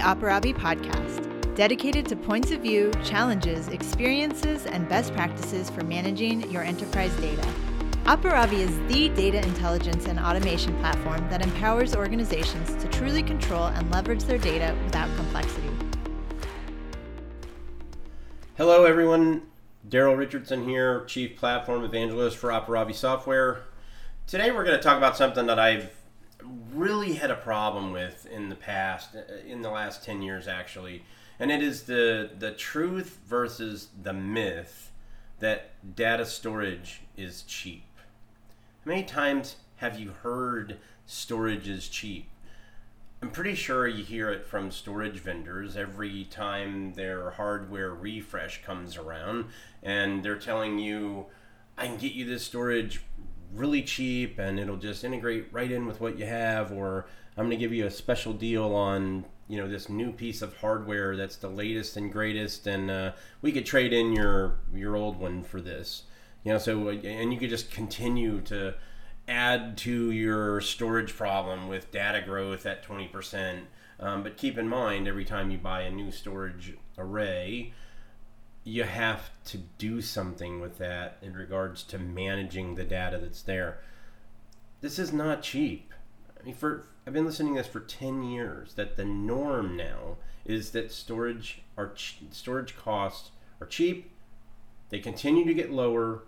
Aparavi podcast, dedicated to points of view, challenges, experiences, and best practices for managing your enterprise data. Aparavi is the data intelligence and automation platform that empowers organizations to truly control and leverage their data without complexity. Hello, everyone. Daryl Richardson here, Chief Platform Evangelist for Aparavi Software. Today, we're going to talk about something that I've really had a problem with in the past, uh, in the last 10 years actually, and it is the, the truth versus the myth that data storage is cheap. How many times have you heard storage is cheap? I'm pretty sure you hear it from storage vendors every time their hardware refresh comes around and they're telling you, I can get you this storage really cheap and it'll just integrate right in with what you have or i'm going to give you a special deal on you know this new piece of hardware that's the latest and greatest and uh, we could trade in your your old one for this. You know so and you could just continue to add to your storage problem with data growth at 20% um, but keep in mind every time you buy a new storage array you have to do something with that in regards to managing the data that's there. This is not cheap. I mean, for I've been listening to this for ten years. That the norm now is that storage are ch- storage costs are cheap. They continue to get lower.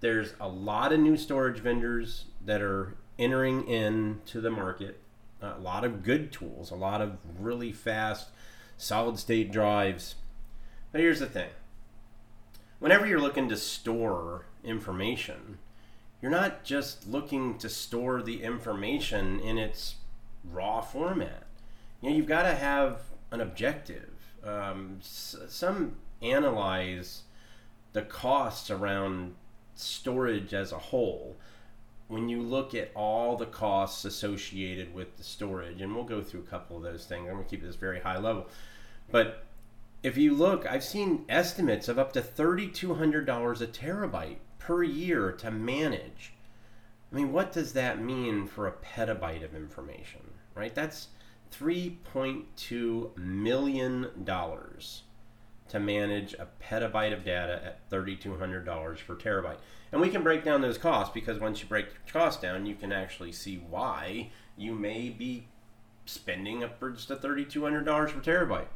There's a lot of new storage vendors that are entering into the market. A lot of good tools, a lot of really fast solid state drives. But here's the thing whenever you're looking to store information, you're not just looking to store the information in its raw format. You know, you've got to have an objective. Um, some analyze the costs around storage as a whole when you look at all the costs associated with the storage, and we'll go through a couple of those things. I'm going to keep this very high level. But if you look, I've seen estimates of up to $3,200 a terabyte per year to manage. I mean, what does that mean for a petabyte of information, right? That's $3.2 million to manage a petabyte of data at $3,200 per terabyte. And we can break down those costs because once you break costs down, you can actually see why you may be spending upwards to $3,200 per terabyte.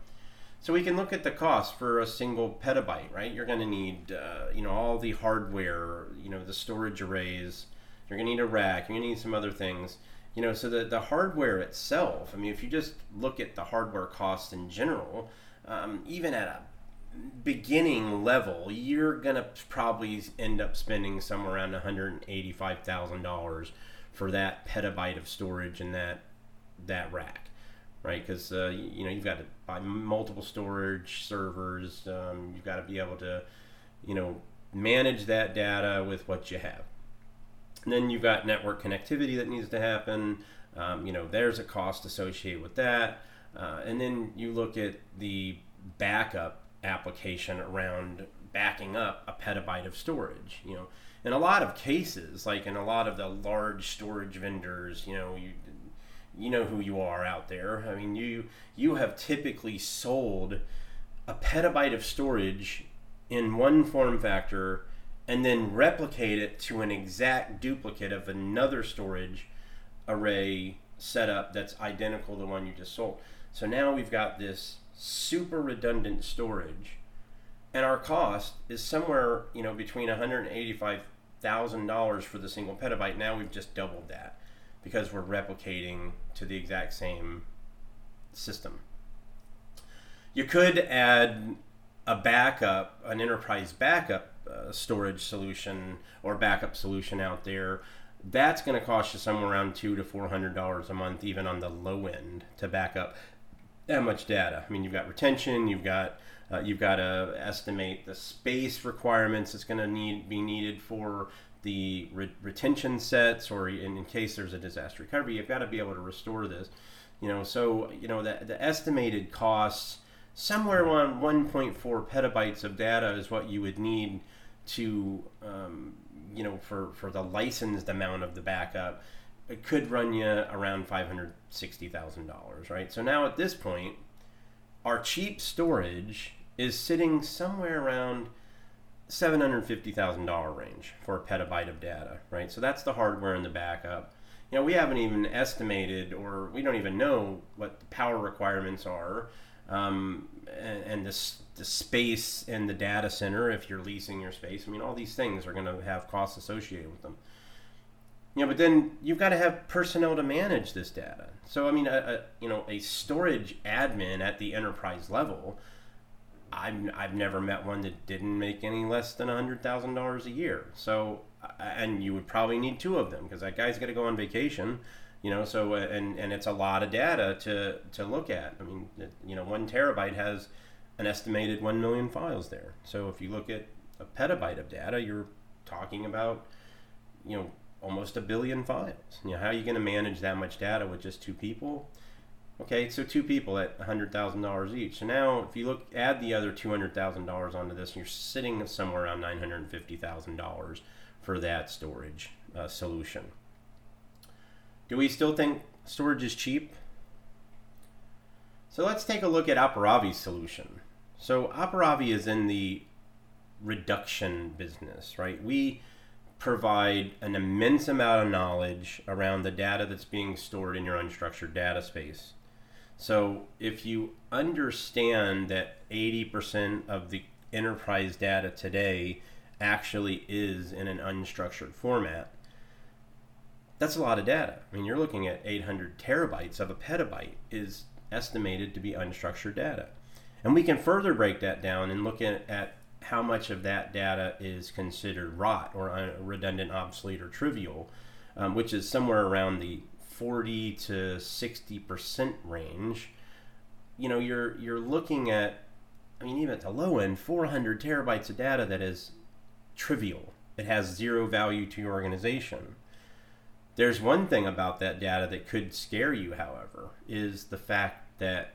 So we can look at the cost for a single petabyte, right? You're going to need, uh, you know, all the hardware, you know, the storage arrays. You're going to need a rack. You're going to need some other things, you know. So the the hardware itself. I mean, if you just look at the hardware cost in general, um, even at a beginning level, you're going to probably end up spending somewhere around $185,000 for that petabyte of storage and that that rack right? Because uh, you know you've got to buy multiple storage servers. Um, you've got to be able to, you know, manage that data with what you have. And then you've got network connectivity that needs to happen. Um, you know, there's a cost associated with that. Uh, and then you look at the backup application around backing up a petabyte of storage. You know, in a lot of cases, like in a lot of the large storage vendors, you know, you you know who you are out there. I mean, you you have typically sold a petabyte of storage in one form factor and then replicate it to an exact duplicate of another storage array setup that's identical to the one you just sold. So now we've got this super redundant storage and our cost is somewhere, you know, between $185,000 for the single petabyte. Now we've just doubled that because we're replicating to the exact same system. You could add a backup, an enterprise backup uh, storage solution or backup solution out there. That's going to cost you somewhere around two to four hundred dollars a month, even on the low end, to back up that much data. I mean, you've got retention, you've got uh, you've got to estimate the space requirements that's going to need be needed for the re- retention sets, or in, in, case there's a disaster recovery, you've got to be able to restore this. You know, so you know the, the estimated costs somewhere around 1.4 petabytes of data is what you would need to um, you know for for the licensed amount of the backup. It could run you around five hundred sixty thousand dollars, right? So now at this point, our cheap storage is sitting somewhere around $750,000 range for a petabyte of data, right? So that's the hardware and the backup. You know, we haven't even estimated or we don't even know what the power requirements are um, and, and the, the space in the data center if you're leasing your space. I mean, all these things are going to have costs associated with them. You know, but then you've got to have personnel to manage this data. So, I mean, a, a you know, a storage admin at the enterprise level – I've, I've never met one that didn't make any less than $100,000 a year. So, uh, and you would probably need two of them because that guy's got to go on vacation, you know, so, uh, and, and it's a lot of data to, to look at. I mean, you know, one terabyte has an estimated 1 million files there. So if you look at a petabyte of data, you're talking about, you know, almost a billion files. You know, how are you going to manage that much data with just two people? Okay, so two people at $100,000 each. So now, if you look, add the other $200,000 onto this, and you're sitting somewhere around $950,000 for that storage uh, solution. Do we still think storage is cheap? So let's take a look at Aparavi's solution. So Aparavi is in the reduction business, right? We provide an immense amount of knowledge around the data that's being stored in your unstructured data space. So if you understand that 80% of the enterprise data today actually is in an unstructured format, that's a lot of data. I mean, you're looking at 800 terabytes of a petabyte is estimated to be unstructured data. And we can further break that down and look at, at how much of that data is considered rot or redundant, obsolete, or trivial, um, which is somewhere around the 40 to 60 percent range, you know, you're you're looking at, I mean, even at the low end, 400 terabytes of data that is trivial. It has zero value to your organization. There's one thing about that data that could scare you, however, is the fact that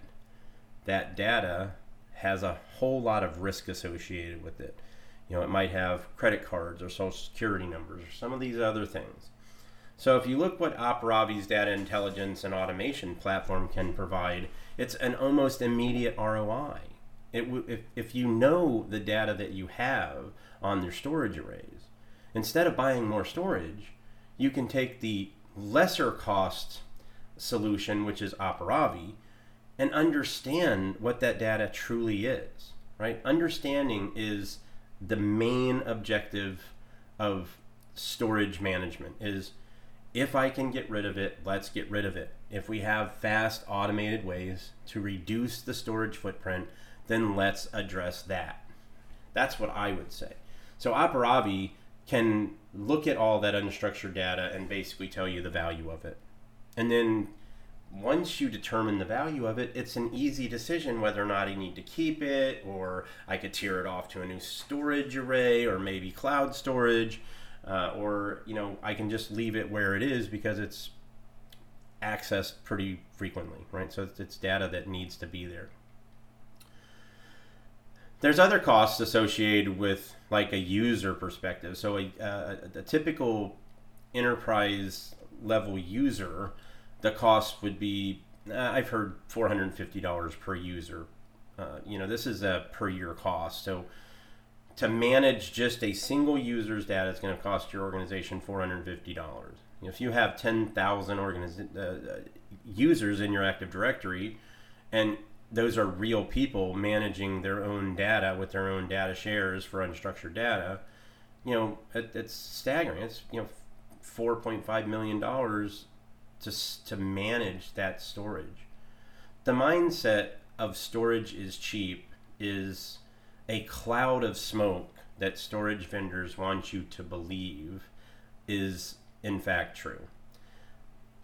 that data has a whole lot of risk associated with it. You know, it might have credit cards or social security numbers or some of these other things. So if you look what Aparavi's data intelligence and automation platform can provide, it's an almost immediate ROI. W- if, if you know the data that you have on their storage arrays, instead of buying more storage, you can take the lesser cost solution, which is Aparavi, and understand what that data truly is. Right? Understanding is the main objective of storage management is if I can get rid of it, let's get rid of it. If we have fast automated ways to reduce the storage footprint, then let's address that. That's what I would say. So Aparavi can look at all that unstructured data and basically tell you the value of it. And then once you determine the value of it, it's an easy decision whether or not I need to keep it or I could tier it off to a new storage array or maybe cloud storage uh, or you know I can just leave it where it is because it's accessed pretty frequently, right? So it's, it's data that needs to be there. There's other costs associated with like a user perspective. So a, uh, a typical enterprise level user, the cost would be uh, I've heard $450 per user. Uh, you know, this is a per year cost. So to manage just a single user's data is going to cost your organization $450. If you have 10,000 organiz- uh, uh, users in your Active Directory, and those are real people managing their own data with their own data shares for unstructured data, you know, it, it's staggering. It's, you know, $4.5 million to, to manage that storage. The mindset of storage is cheap is a cloud of smoke that storage vendors want you to believe is in fact true.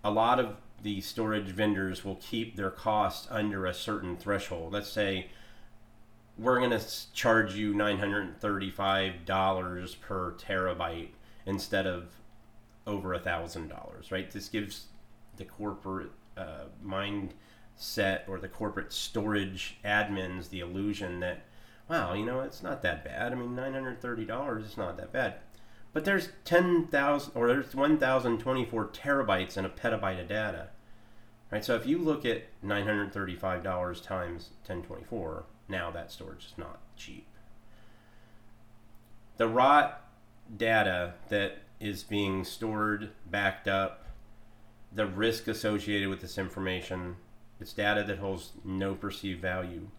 A lot of the storage vendors will keep their costs under a certain threshold. Let's say we're going to charge you $935 per terabyte instead of over a thousand dollars, right? This gives the corporate uh, mindset or the corporate storage admins the illusion that wow, you know, it's not that bad. I mean, $930 is not that bad. But there's 10,000 or there's 1,024 terabytes in a petabyte of data. Right? So if you look at $935 times 1024, now that storage is not cheap. The ROT data that is being stored, backed up, the risk associated with this information, it's data that holds no perceived value,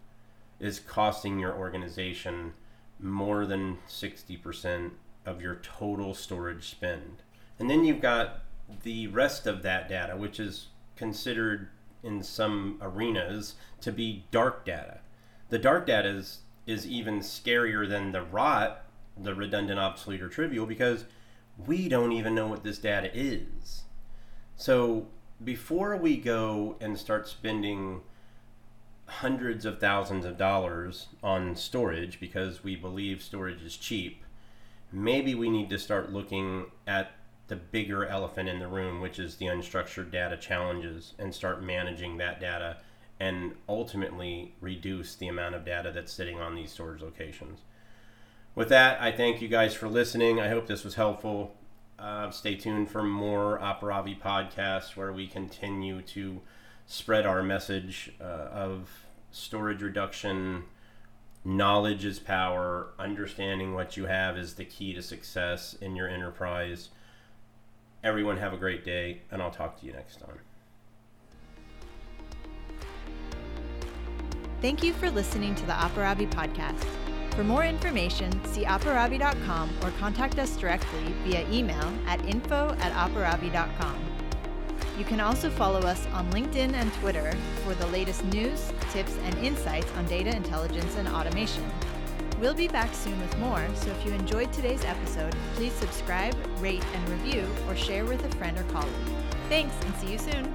is costing your organization more than 60% of your total storage spend. And then you've got the rest of that data, which is considered in some arenas to be dark data. The dark data is, is even scarier than the ROT, the redundant, obsolete, or trivial, because we don't even know what this data is. So before we go and start spending hundreds of thousands of dollars on storage because we believe storage is cheap, maybe we need to start looking at the bigger elephant in the room, which is the unstructured data challenges, and start managing that data and ultimately reduce the amount of data that's sitting on these storage locations. With that, I thank you guys for listening. I hope this was helpful. Uh, stay tuned for more Aparavi podcasts where we continue to spread our message uh, of storage reduction. Knowledge is power. Understanding what you have is the key to success in your enterprise. Everyone, have a great day, and I'll talk to you next time. Thank you for listening to the Aparavi podcast. For more information, see aparavi.com or contact us directly via email at info at aparavi.com. You can also follow us on LinkedIn and Twitter for the latest news, tips, and insights on data intelligence and automation. We'll be back soon with more, so if you enjoyed today's episode, please subscribe, rate, and review, or share with a friend or colleague. Thanks, and see you soon.